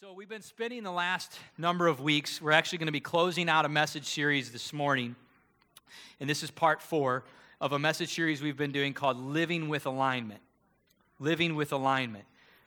So, we've been spending the last number of weeks. We're actually going to be closing out a message series this morning. And this is part four of a message series we've been doing called Living with Alignment. Living with Alignment.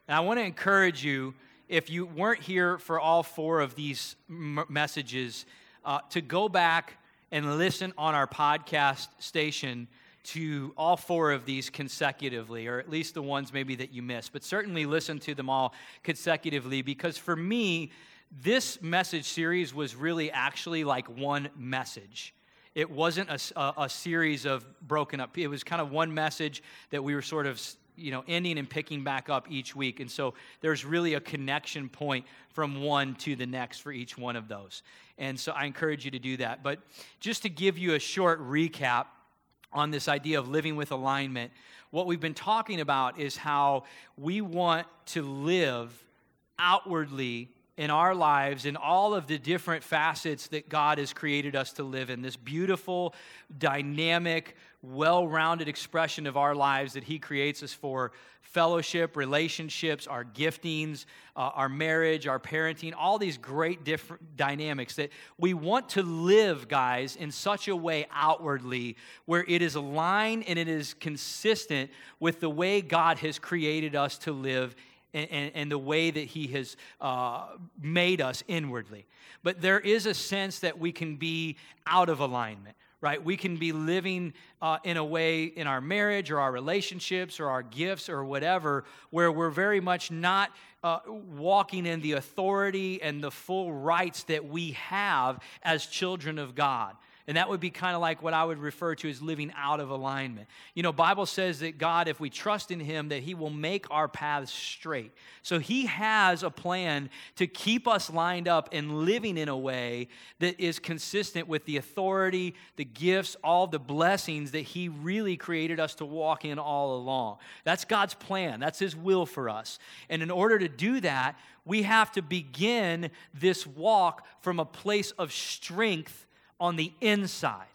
And I want to encourage you, if you weren't here for all four of these m- messages, uh, to go back and listen on our podcast station to all four of these consecutively, or at least the ones maybe that you missed, but certainly listen to them all consecutively because for me, this message series was really actually like one message. It wasn't a, a, a series of broken up, it was kind of one message that we were sort of you know ending and picking back up each week and so there's really a connection point from one to the next for each one of those. And so i encourage you to do that. But just to give you a short recap on this idea of living with alignment, what we've been talking about is how we want to live outwardly in our lives in all of the different facets that God has created us to live in. This beautiful, dynamic, well rounded expression of our lives that He creates us for fellowship, relationships, our giftings, uh, our marriage, our parenting, all these great different dynamics that we want to live, guys, in such a way outwardly where it is aligned and it is consistent with the way God has created us to live and, and, the way that He has uh, made us inwardly. But there is a sense that we can be out of alignment right? We can be living uh, in a way in our marriage or our relationships or our gifts or whatever where we're very much not uh, walking in the authority and the full rights that we have as children of God. And that would be kind of like what I would refer to as living out of alignment. You know, Bible says that God, if we trust in him, that he will make our paths straight. So he has a plan to keep us lined up and living in a way that is consistent with the authority, the gifts, all the blessings that he really created us to walk in all along. That's God's plan. That's his will for us. And in order to do that, we have to begin this walk from a place of strength on the inside.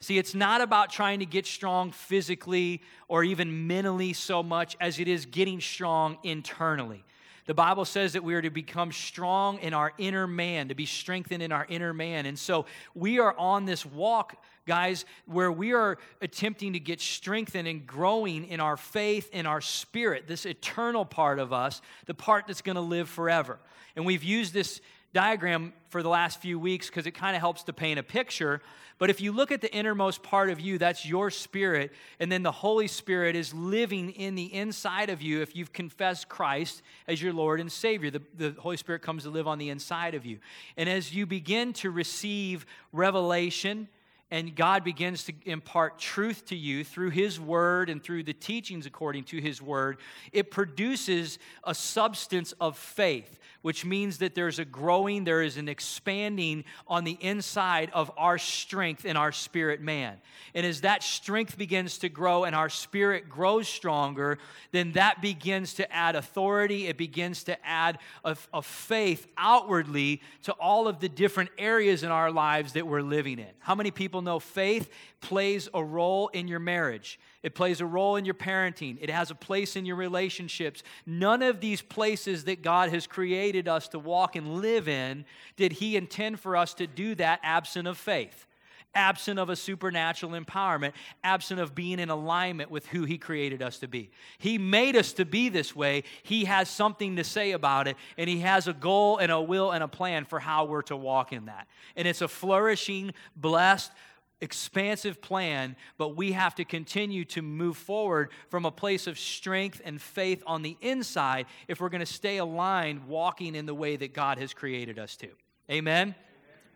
See, it's not about trying to get strong physically or even mentally so much as it is getting strong internally. The Bible says that we are to become strong in our inner man, to be strengthened in our inner man. And so we are on this walk, guys, where we are attempting to get strengthened and growing in our faith, in our spirit, this eternal part of us, the part that's going to live forever. And we've used this diagram for the last few weeks because it kind of helps to paint a picture. But if you look at the innermost part of you, that's your spirit. And then the Holy Spirit is living in the inside of you if you've confessed Christ as your Lord and Savior. The, the Holy Spirit comes to live on the inside of you. And as you begin to receive revelation, and God begins to impart truth to you through His Word and through the teachings according to His Word, it produces a substance of faith which means that there's a growing, there is an expanding on the inside of our strength in our spirit man. And as that strength begins to grow and our spirit grows stronger, then that begins to add authority. It begins to add a, a faith outwardly to all of the different areas in our lives that we're living in. How many people know faith plays a role in your marriage? It plays a role in your parenting. It has a place in your relationships. None of these places that God has created us to walk and live in did He intend for us to do that absent of faith, absent of a supernatural empowerment, absent of being in alignment with who He created us to be. He made us to be this way. He has something to say about it, and He has a goal and a will and a plan for how we're to walk in that. And it's a flourishing, blessed, expansive plan, but we have to continue to move forward from a place of strength and faith on the inside if we're going to stay aligned, walking in the way that God has created us to. Amen?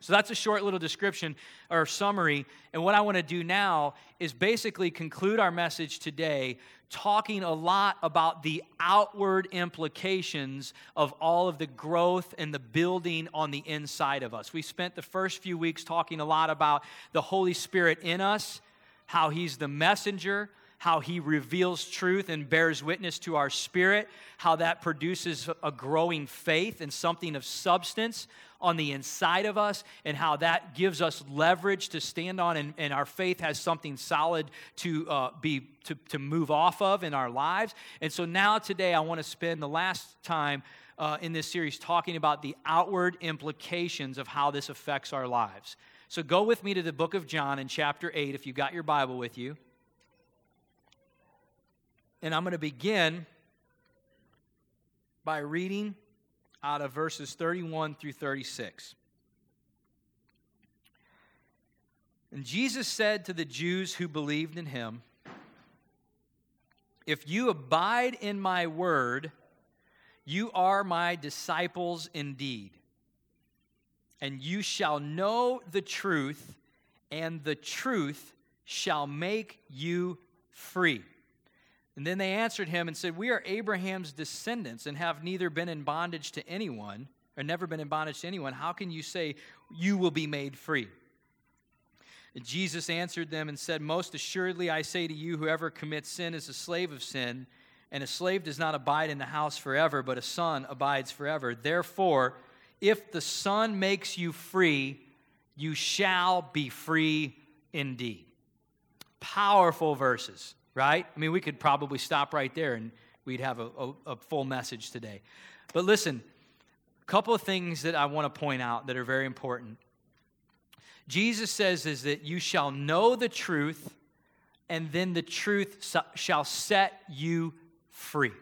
So that's a short little description or summary. And what I want to do now is basically conclude our message today talking a lot about the outward implications of all of the growth and the building on the inside of us. We spent the first few weeks talking a lot about the Holy Spirit in us, how He's the messenger, how he reveals truth and bears witness to our spirit, how that produces a growing faith and something of substance on the inside of us, and how that gives us leverage to stand on, and, and our faith has something solid to uh, be to, to move off of in our lives. And so now today I want to spend the last time uh, in this series talking about the outward implications of how this affects our lives. So go with me to the book of John in chapter 8 if you've got your Bible with you. And I'm going to begin by reading out of verses 31 through 36. And Jesus said to the Jews who believed in him, If you abide in my word, you are my disciples indeed. And you shall know the truth, and the truth shall make you free. And then they answered him and said, We are Abraham's descendants and have neither been in bondage to anyone, or never been in bondage to anyone. How can you say you will be made free? And Jesus answered them and said, Most assuredly I say to you, whoever commits sin is a slave of sin, and a slave does not abide in the house forever, but a son abides forever. Therefore, if the Son makes you free, you shall be free indeed. Powerful verses right? I mean, we could probably stop right there and we'd have a, a, a full message today. But listen, a couple of things that I want to point out that are very important. Jesus says is that you shall know the truth, and then the truth shall set you free.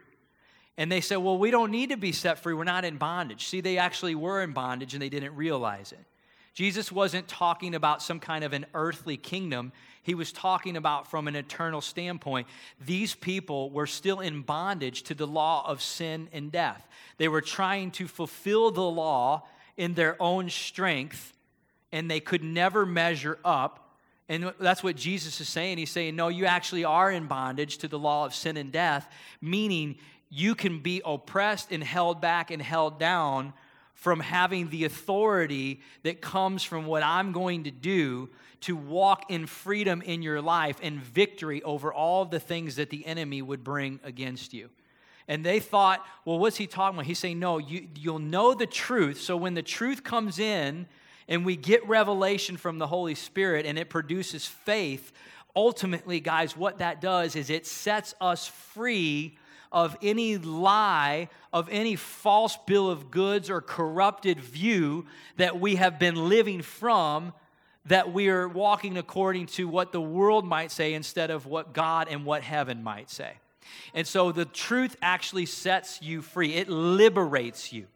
And they said, Well, we don't need to be set free. We're not in bondage. See, they actually were in bondage and they didn't realize it. Jesus wasn't talking about some kind of an earthly kingdom. He was talking about from an eternal standpoint. These people were still in bondage to the law of sin and death. They were trying to fulfill the law in their own strength, and they could never measure up. And that's what Jesus is saying. He's saying, No, you actually are in bondage to the law of sin and death, meaning you can be oppressed and held back and held down from having the authority that comes from what I'm going to do to walk in freedom in your life and victory over all the things that the enemy would bring against you. And they thought, well, what's he talking about? He's saying, no, you, you'll know the truth. So when the truth comes in and we get revelation from the Holy Spirit and it produces faith, ultimately, guys, what that does is it sets us free of any lie, of any false bill of goods or corrupted view that we have been living from, that we are walking according to what the world might say instead of what God and what heaven might say. And so the truth actually sets you free, it liberates you.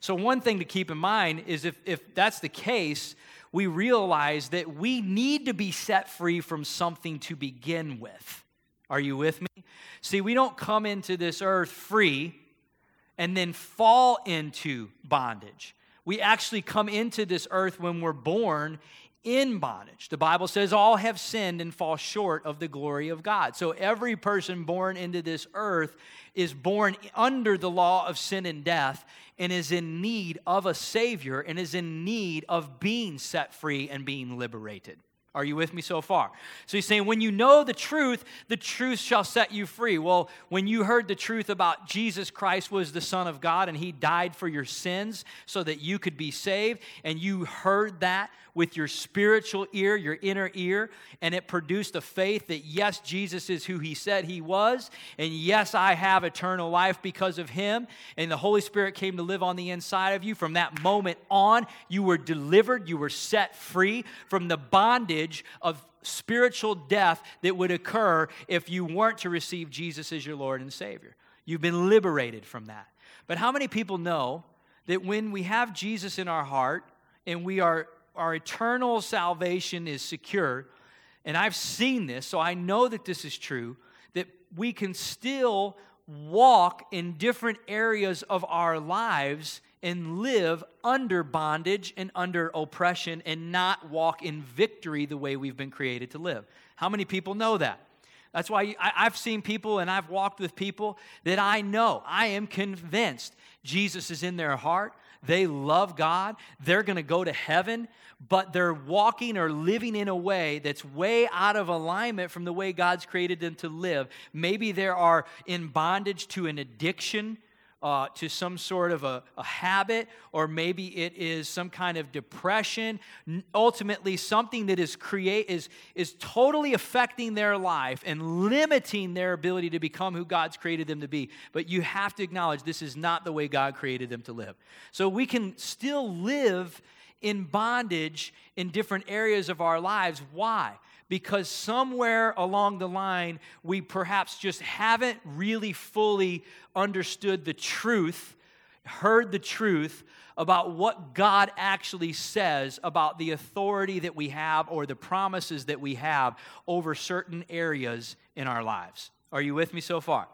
So, one thing to keep in mind is if, if that's the case, we realize that we need to be set free from something to begin with. Are you with me? See, we don't come into this earth free and then fall into bondage. We actually come into this earth when we're born in bondage. The Bible says all have sinned and fall short of the glory of God. So every person born into this earth is born under the law of sin and death and is in need of a Savior and is in need of being set free and being liberated. Are you with me so far? So he's saying, when you know the truth, the truth shall set you free. Well, when you heard the truth about Jesus Christ was the Son of God and he died for your sins so that you could be saved, and you heard that with your spiritual ear, your inner ear, and it produced a faith that yes, Jesus is who he said he was, and yes, I have eternal life because of him, and the Holy Spirit came to live on the inside of you. From that moment on, you were delivered, you were set free from the bondage bondage of spiritual death that would occur if you weren't to receive Jesus as your Lord and Savior. You've been liberated from that. But how many people know that when we have Jesus in our heart and we are our eternal salvation is secure, and I've seen this, so I know that this is true, that we can still walk in different areas of our lives and live under bondage and under oppression and not walk in victory the way we've been created to live. How many people know that? That's why I've seen people and I've walked with people that I know, I am convinced Jesus is in their heart. They love God. They're going to go to heaven, but they're walking or living in a way that's way out of alignment from the way God's created them to live. Maybe they are in bondage to an addiction uh, to some sort of a, a, habit, or maybe it is some kind of depression. Ultimately, something that is create is, is totally affecting their life and limiting their ability to become who God's created them to be. But you have to acknowledge this is not the way God created them to live. So we can still live in bondage in different areas of our lives. Why? Because somewhere along the line, we perhaps just haven't really fully understood the truth, heard the truth about what God actually says about the authority that we have or the promises that we have over certain areas in our lives. Are you with me so far?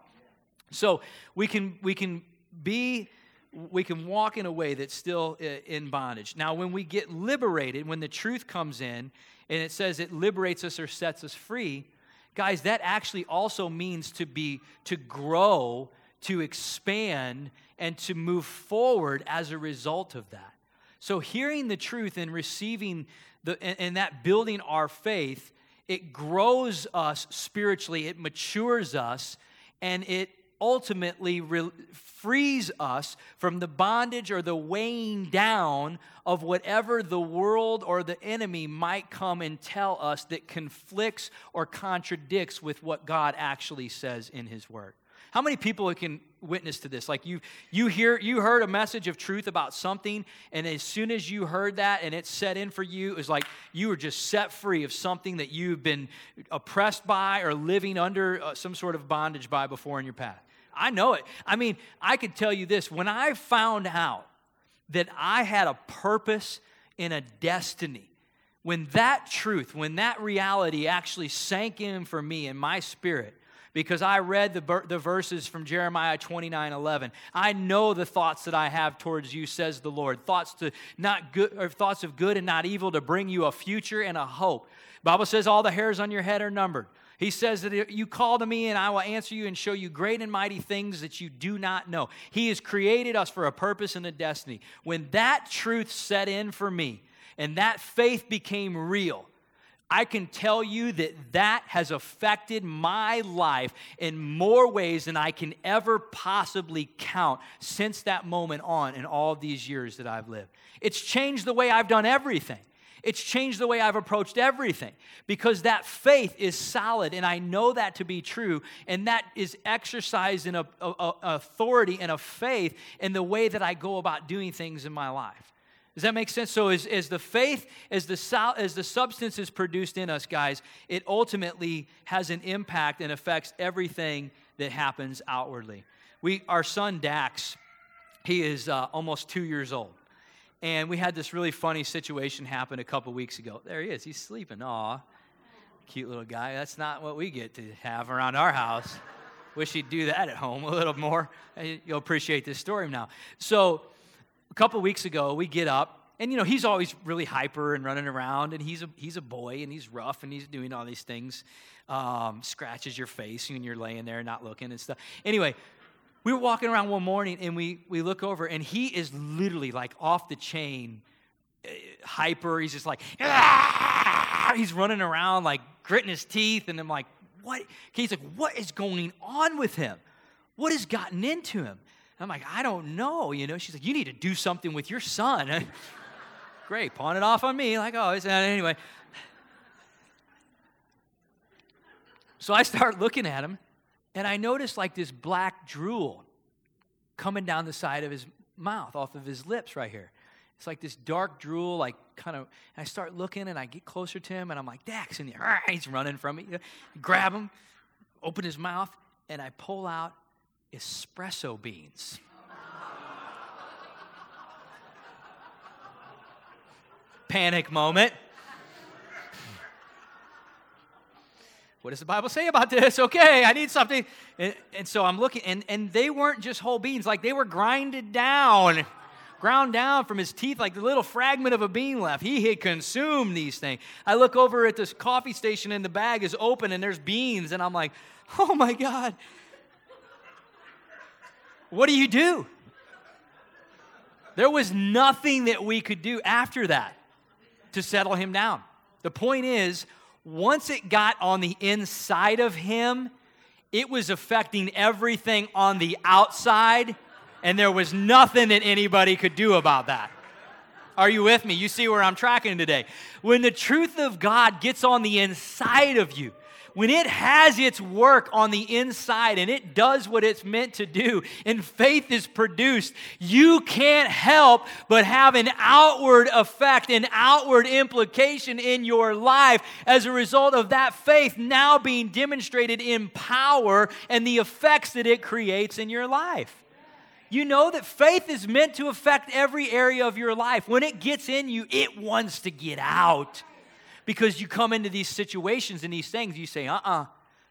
So we can, we can be we can walk in a way that's still uh, in bondage. Now, when we get liberated, when the truth comes in, and it says it liberates us or sets us free, guys, that actually also means to be, to grow, to expand, and to move forward as a result of that. So, hearing the truth and receiving the, and, and that building our faith, it grows us spiritually, it matures us, and it ultimately re- frees us from the bondage or the weighing down of whatever the world or the enemy might come and tell us that conflicts or contradicts with what God actually says in his word. How many people can witness to this? Like you, you hear, you heard a message of truth about something, and as soon as you heard that and it set in for you, it was like you were just set free of something that you've been oppressed by or living under uh, some sort of bondage by before in your past. I know it. I mean, I could tell you this when I found out that I had a purpose and a destiny, when that truth, when that reality actually sank in for me in my spirit, because I read the, the verses from Jeremiah 29 11. I know the thoughts that I have towards you, says the Lord. Thoughts to not good or thoughts of good and not evil to bring you a future and a hope. Bible says all the hairs on your head are numbered. He says that you call to me and I will answer you and show you great and mighty things that you do not know. He has created us for a purpose and a destiny. When that truth set in for me and that faith became real, I can tell you that that has affected my life in more ways than I can ever possibly count since that moment on in all these years that I've lived. It's changed the way I've done everything. It's changed the way I've approached everything because that faith is solid, and I know that to be true, and that is exercised in a, a, a authority and a faith in the way that I go about doing things in my life. Does that make sense? So, as, as the faith, as the, as the substance is produced in us, guys, it ultimately has an impact and affects everything that happens outwardly. We, our son Dax, he is uh, almost two years old. And we had this really funny situation happen a couple weeks ago. There he is. He's sleeping. Aw, cute little guy. That's not what we get to have around our house. Wish he'd do that at home a little more. You'll appreciate this story now. So, a couple weeks ago, we get up, and you know he's always really hyper and running around, and he's a he's a boy, and he's rough, and he's doing all these things. Um, scratches your face when you're laying there not looking and stuff. Anyway, we were walking around one morning and we, we look over and he is literally like off the chain, uh, hyper. He's just like, ah! he's running around like gritting his teeth. And I'm like, what? He's like, what is going on with him? What has gotten into him? I'm like, I don't know. You know, she's like, you need to do something with your son. Great, pawn it off on me. Like, oh, anyway. So I start looking at him and I noticed like this black drool coming down the side of his mouth, off of his lips right here. It's like this dark drool, like kind of. I start looking and I get closer to him and I'm like, Dax, and he's running from me. Grab him, open his mouth, and I pull out espresso beans. Panic moment. What does the Bible say about this? Okay, I need something. And, and, so I'm looking, and, and they weren't just whole beans, like they were grinded down, ground down from his teeth, like the little fragment of a bean left. He had consumed these things. I look over at this coffee station, and the bag is open, and there's beans, and I'm like, oh my God. What do you do? There was nothing that we could do after that to settle him down. The point is, once it got on the inside of him, it was affecting everything on the outside And there was nothing that anybody could do about that. Are you with me? You see where I'm tracking today. When the truth of God gets on the inside of you, when it has its work on the inside and it does what it's meant to do and faith is produced, you can't help but have an outward effect, an outward implication in your life as a result of that faith now being demonstrated in power and the effects that it creates in your life. You know that faith is meant to affect every area of your life. When it gets in you, it wants to get out because you come into these situations and these things, you say, uh uh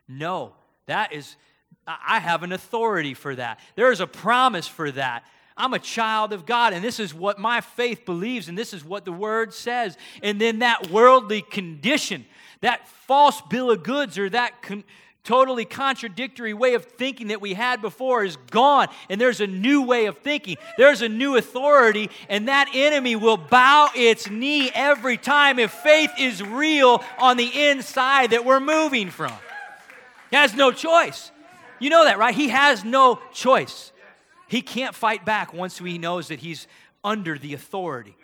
no, that is, I have an authority for that. There is a promise for that. I'm a child of God, and this is what my faith believes, and this is what the word says. And then that worldly condition, that false bill of goods, or that con- totally contradictory way of thinking that we had before is gone, and there's a new way of thinking. There's a new authority, and that enemy will bow its knee every time if faith is real on the inside that we're moving from. He has no choice. You know that, right? He has no choice. He can't fight back once he knows that he's under the authority.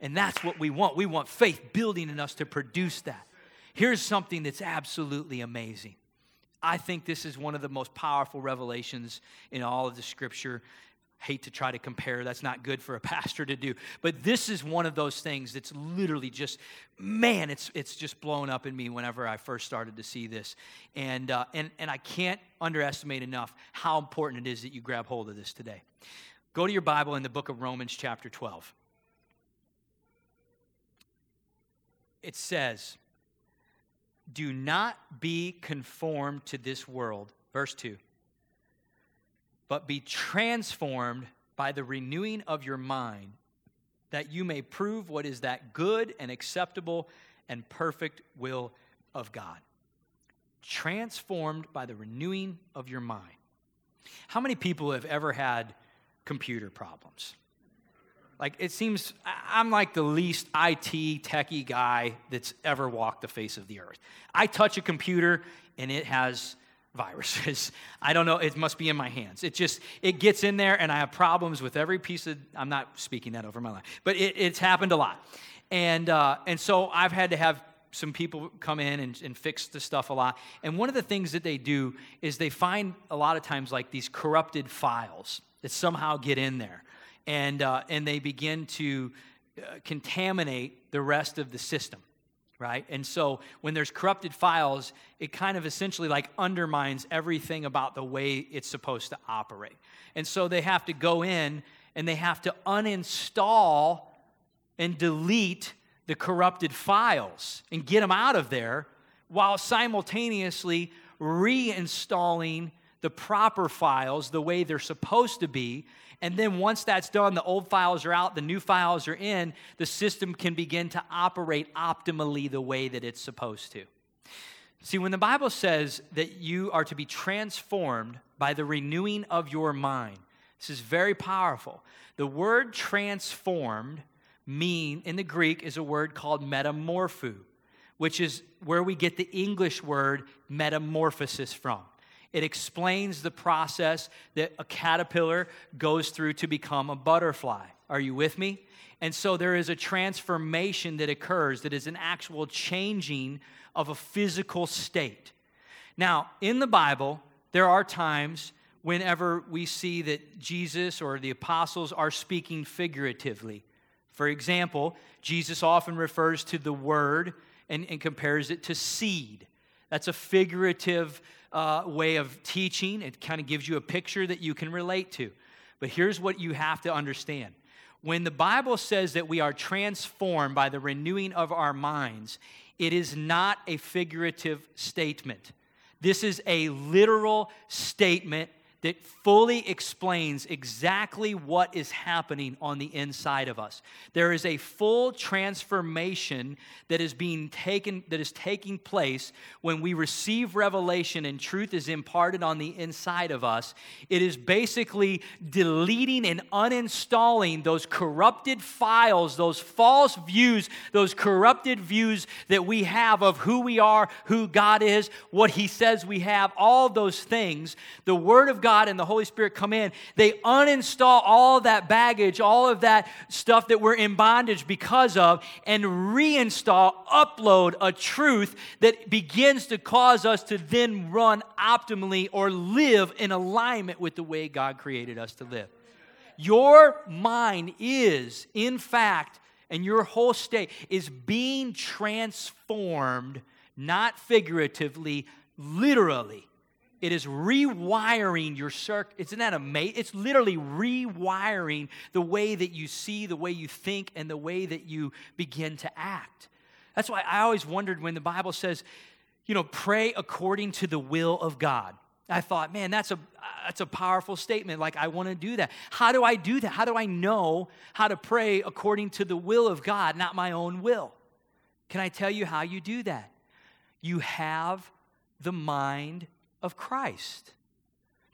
And that's what we want. We want faith building in us to produce that. Here's something that's absolutely amazing. I think this is one of the most powerful revelations in all of the scripture. Hate to try to compare, that's not good for a pastor to do. But this is one of those things that's literally just, man, it's, it's just blown up in me whenever I first started to see this. And, uh, and, and I can't underestimate enough how important it is that you grab hold of this today. Go to your Bible in the book of Romans, chapter 12. It says, do not be conformed to this world. Verse 2. But be transformed by the renewing of your mind, that you may prove what is that good and acceptable and perfect will of God. Transformed by the renewing of your mind. How many people have ever had computer problems? Like, it seems I'm like the least IT techie guy that's ever walked the face of the earth. I touch a computer and it has viruses. I don't know, it must be in my hands. It just, it gets in there and I have problems with every piece of, I'm not speaking that over my life, but it, it's happened a lot. And, uh, and so I've had to have some people come in and, and fix the stuff a lot. And one of the things that they do is they find a lot of times like these corrupted files that somehow get in there and, uh, and they begin to uh, contaminate the rest of the system right? And so when there's corrupted files it kind of essentially like undermines everything about the way it's supposed to operate. And so they have to go in and they have to uninstall and delete the corrupted files and get them out of there while simultaneously reinstalling the proper files the way they're supposed to be and then once that's done, the old files are out, the new files are in, the system can begin to operate optimally the way that it's supposed to. See, when the Bible says that you are to be transformed by the renewing of your mind, this is very powerful. The word transformed mean in the Greek is a word called metamorpho, which is where we get the English word metamorphosis from. It explains the process that a caterpillar goes through to become a butterfly. Are you with me? And so there is a transformation that occurs that is an actual changing of a physical state. Now, in the Bible, there are times whenever we see that Jesus or the apostles are speaking figuratively. For example, Jesus often refers to the word and, and compares it to seed. That's a figurative uh, way of teaching. It kind of gives you a picture that you can relate to. But here's what you have to understand when the Bible says that we are transformed by the renewing of our minds, it is not a figurative statement. This is a literal statement that fully explains exactly what is happening on the inside of us. There is a full transformation that is being taken that is taking place when we receive revelation and truth is imparted on the inside of us. It is basically deleting and uninstalling those corrupted files, those false views, those corrupted views that we have of who we are, who God is, what he says we have, all those things. The word of God God and the Holy Spirit come in, they uninstall all that baggage, all of that stuff that we're in bondage because of, and reinstall, upload a truth that begins to cause us to then run optimally or live in alignment with the way God created us to live. Your mind is, in fact, and your whole state is being transformed, not figuratively, literally. It is rewiring your circuit. Isn't that amazing? It's literally rewiring the way that you see, the way you think, and the way that you begin to act. That's why I always wondered when the Bible says, you know, pray according to the will of God. I thought, man, that's a, that's a powerful statement. Like, I want to do that. How do I do that? How do I know how to pray according to the will of God, not my own will? Can I tell you how you do that? You have the mind of Christ.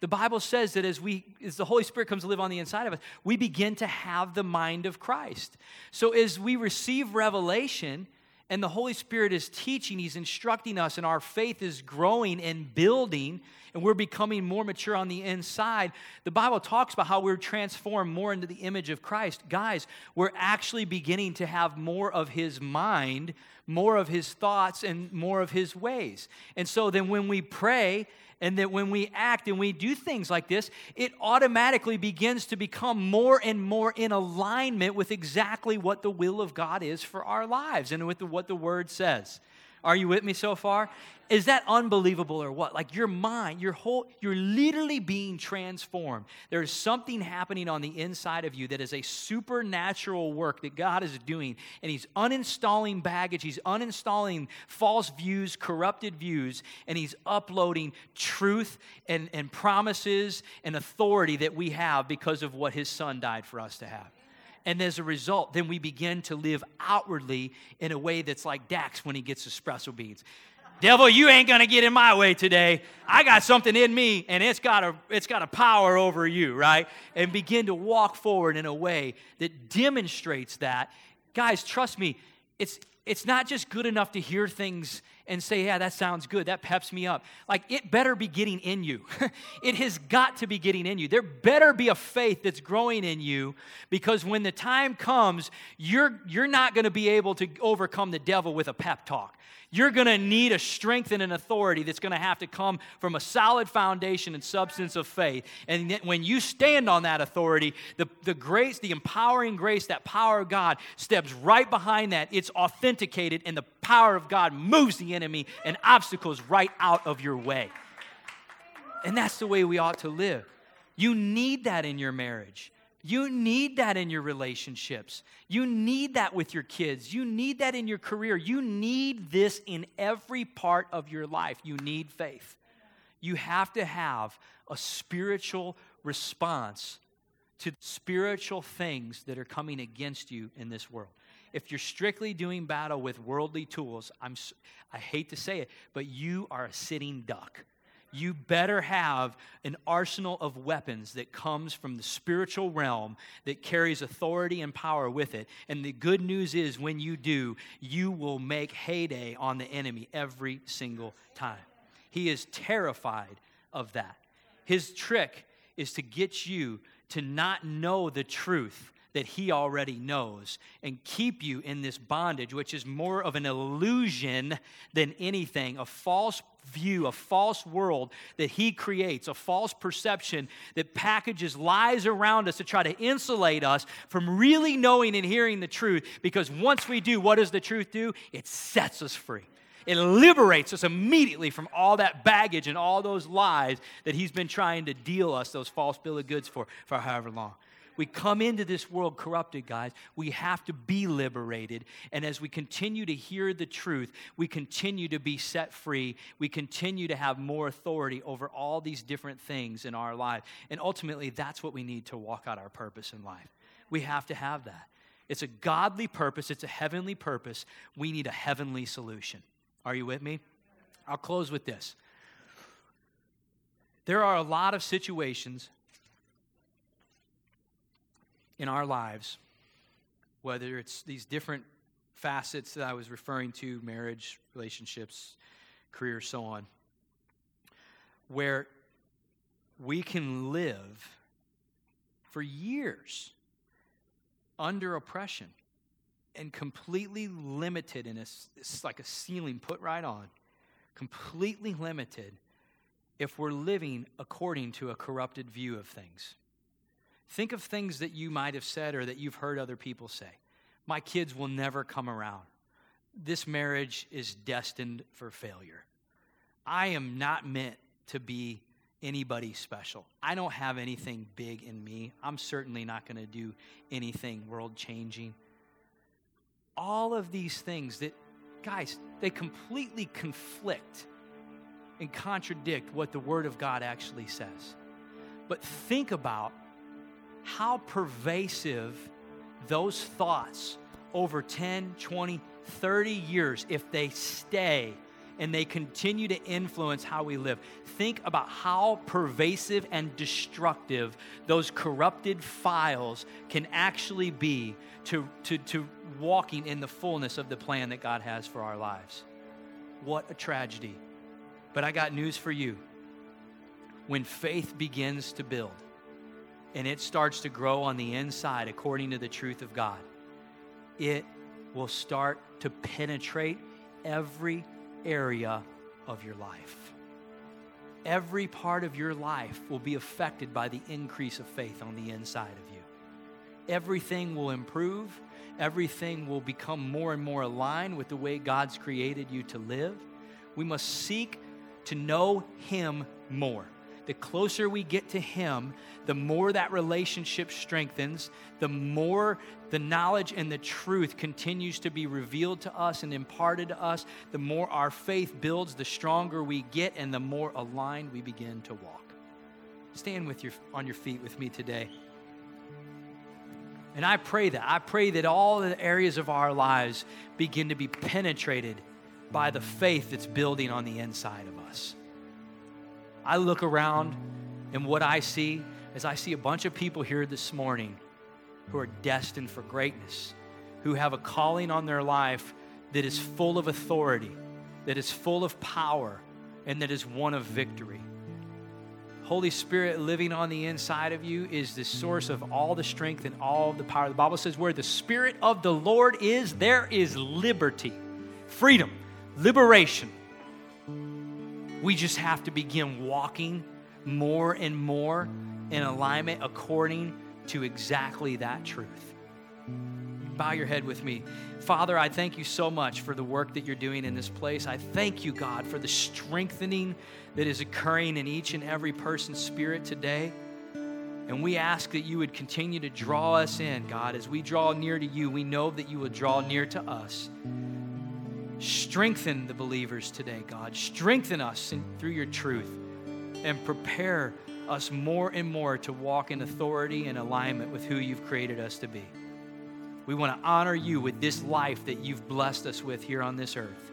The Bible says that as we as the Holy Spirit comes to live on the inside of us, we begin to have the mind of Christ. So as we receive revelation, and the Holy Spirit is teaching, He's instructing us, and our faith is growing and building, and we're becoming more mature on the inside. The Bible talks about how we're transformed more into the image of Christ. Guys, we're actually beginning to have more of His mind, more of His thoughts, and more of His ways. And so then when we pray, and that when we act and we do things like this, it automatically begins to become more and more in alignment with exactly what the will of God is for our lives and with the, what the Word says. Are you with me so far? Is that unbelievable or what? Like your mind, your whole, you're literally being transformed. There's something happening on the inside of you that is a supernatural work that God is doing. And He's uninstalling baggage, He's uninstalling false views, corrupted views, and He's uploading truth and, and promises and authority that we have because of what His Son died for us to have. And as a result, then we begin to live outwardly in a way that's like Dax when he gets espresso beans. Devil, you ain't gonna get in my way today. I got something in me, and it's got a it's got a power over you, right? And begin to walk forward in a way that demonstrates that. Guys, trust me, it's it's not just good enough to hear things and say, yeah, that sounds good. That peps me up. Like, it better be getting in you. it has got to be getting in you. There better be a faith that's growing in you because when the time comes, you're, you're not going to be able to overcome the devil with a pep talk. You're going to need a strength and an authority that's going to have to come from a solid foundation and substance of faith. And when you stand on that authority, the, the grace, the empowering grace, that power of God steps right behind that. It's authenticated, and the power of God moves the enemy and obstacles right out of your way. And that's the way we ought to live. You need that in your marriage. You need that in your relationships. You need that with your kids. You need that in your career. You need this in every part of your life. You need faith. You have to have a spiritual response to spiritual things that are coming against you in this world. If you're strictly doing battle with worldly tools, I'm, I hate to say it, but you are a sitting duck you better have an arsenal of weapons that comes from the spiritual realm that carries authority and power with it. And the good news is, when you do, you will make heyday on the enemy every single time. He is terrified of that. His trick is to get you to not know the truth that he already knows and keep you in this bondage, which is more of an illusion than anything, a false view, a false world that he creates, a false perception that packages lies around us to try to insulate us from really knowing and hearing the truth. Because once we do, what does the truth do? It sets us free. It liberates us immediately from all that baggage and all those lies that he's been trying to deal us those false bill of goods for for however long. We come into this world corrupted, guys. We have to be liberated. And as we continue to hear the truth, we continue to be set free. We continue to have more authority over all these different things in our life. And ultimately, that's what we need to walk out our purpose in life. We have to have that. It's a godly purpose, it's a heavenly purpose. We need a heavenly solution. Are you with me? I'll close with this. There are a lot of situations in our lives, whether it's these different facets that I was referring to marriage, relationships, career, so on where we can live for years under oppression and completely limited in a, it's like a ceiling put right on, completely limited if we're living according to a corrupted view of things. Think of things that you might have said or that you've heard other people say. My kids will never come around. This marriage is destined for failure. I am not meant to be anybody special. I don't have anything big in me. I'm certainly not going to do anything world changing. All of these things that, guys, they completely conflict and contradict what the Word of God actually says. But think about how pervasive those thoughts over 10, 20, 30 years, if they stay and they continue to influence how we live. Think about how pervasive and destructive those corrupted files can actually be to, to, to walking in the fullness of the plan that God has for our lives. What a tragedy. But I got news for you. When faith begins to build and it starts to grow on the inside according to the truth of God, it will start to penetrate every area of your life. Every part of your life will be affected by the increase of faith on the inside of you. Everything will improve. Everything will become more and more aligned with the way God's created you to live. We must seek to know Him more the closer we get to Him, the more that relationship strengthens, the more the knowledge and the truth continues to be revealed to us and imparted to us, the more our faith builds, the stronger we get, and the more aligned we begin to walk. Stand with your, on your feet with me today. And I pray that. I pray that all the areas of our lives begin to be penetrated by the faith that's building on the inside of us. I look around and what I see is I see a bunch of people here this morning who are destined for greatness, who have a calling on their life that is full of authority, that is full of power, and that is one of victory. Holy Spirit living on the inside of you is the source of all the strength and all the power. The Bible says, where the Spirit of the Lord is, there is liberty, freedom, liberation. We just have to begin walking more and more in alignment according to exactly that truth. Bow your head with me. Father, I thank you so much for the work that you're doing in this place. I thank you, God, for the strengthening that is occurring in each and every person's spirit today. And we ask that you would continue to draw us in, God. As we draw near to you, we know that you will draw near to us. Strengthen the believers today, God. Strengthen us in, through your truth and prepare us more and more to walk in authority and alignment with who you've created us to be. We want to honor you with this life that you've blessed us with here on this earth.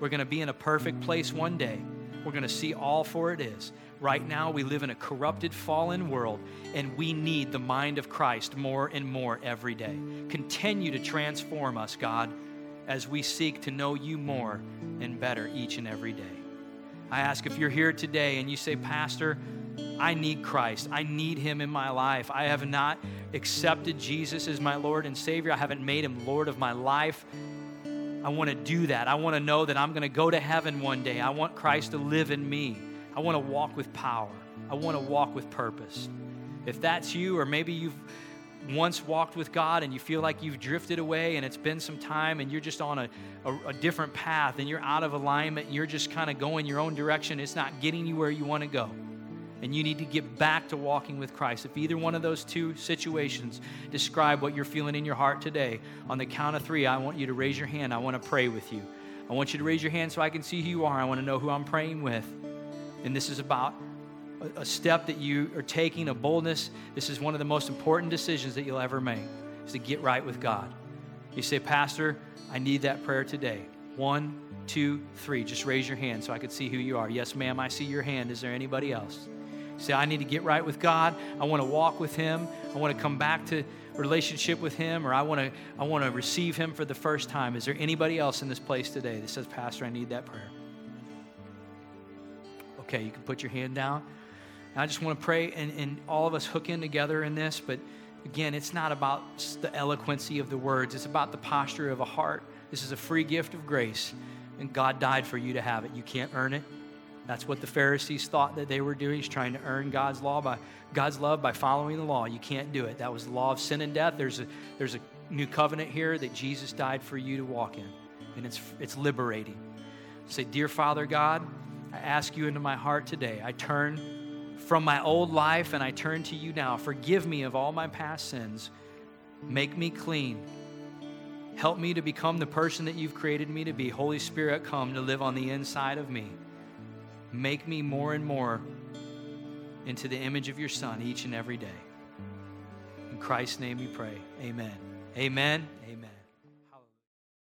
We're going to be in a perfect place one day. We're going to see all for it is. Right now, we live in a corrupted, fallen world, and we need the mind of Christ more and more every day. Continue to transform us, God as we seek to know you more and better each and every day. I ask if you're here today and you say, Pastor, I need Christ. I need him in my life. I have not accepted Jesus as my Lord and Savior. I haven't made him Lord of my life. I want to do that. I want to know that I'm going to go to heaven one day. I want Christ to live in me. I want to walk with power. I want to walk with purpose. If that's you, or maybe you've once walked with God and you feel like you've drifted away and it's been some time and you're just on a, a, a different path and you're out of alignment and you're just kind of going your own direction, it's not getting you where you want to go. And you need to get back to walking with Christ. If either one of those two situations describe what you're feeling in your heart today, on the count of three, I want you to raise your hand. I want to pray with you. I want you to raise your hand so I can see who you are. I want to know who I'm praying with. And this is about a step that you are taking, a boldness. This is one of the most important decisions that you'll ever make, is to get right with God. You say, Pastor, I need that prayer today. One, two, three. Just raise your hand so I can see who you are. Yes, ma'am, I see your hand. Is there anybody else? say, I need to get right with God. I want to walk with Him. I want to come back to relationship with Him, or I want to I want to receive Him for the first time. Is there anybody else in this place today that says, Pastor, I need that prayer? Okay, you can put your hand down. And I just want to pray and, and all of us hook in together in this, but again, it's not about the eloquency of the words, it's about the posture of a heart. This is a free gift of grace, and God died for you to have it. You can't earn it. That's what the Pharisees thought that they were doing, is trying to earn God's law by God's love by following the law. You can't do it. That was the law of sin and death. There's a there's a new covenant here that Jesus died for you to walk in. And it's it's liberating. Say, Dear Father God, I ask you into my heart today. I turn from my old life and I turn to you now. Forgive me of all my past sins. Make me clean. Help me to become the person that you've created me to be. Holy Spirit, come to live on the inside of me. Make me more and more into the image of your Son each and every day. In Christ's name we pray. Amen. Amen. Amen.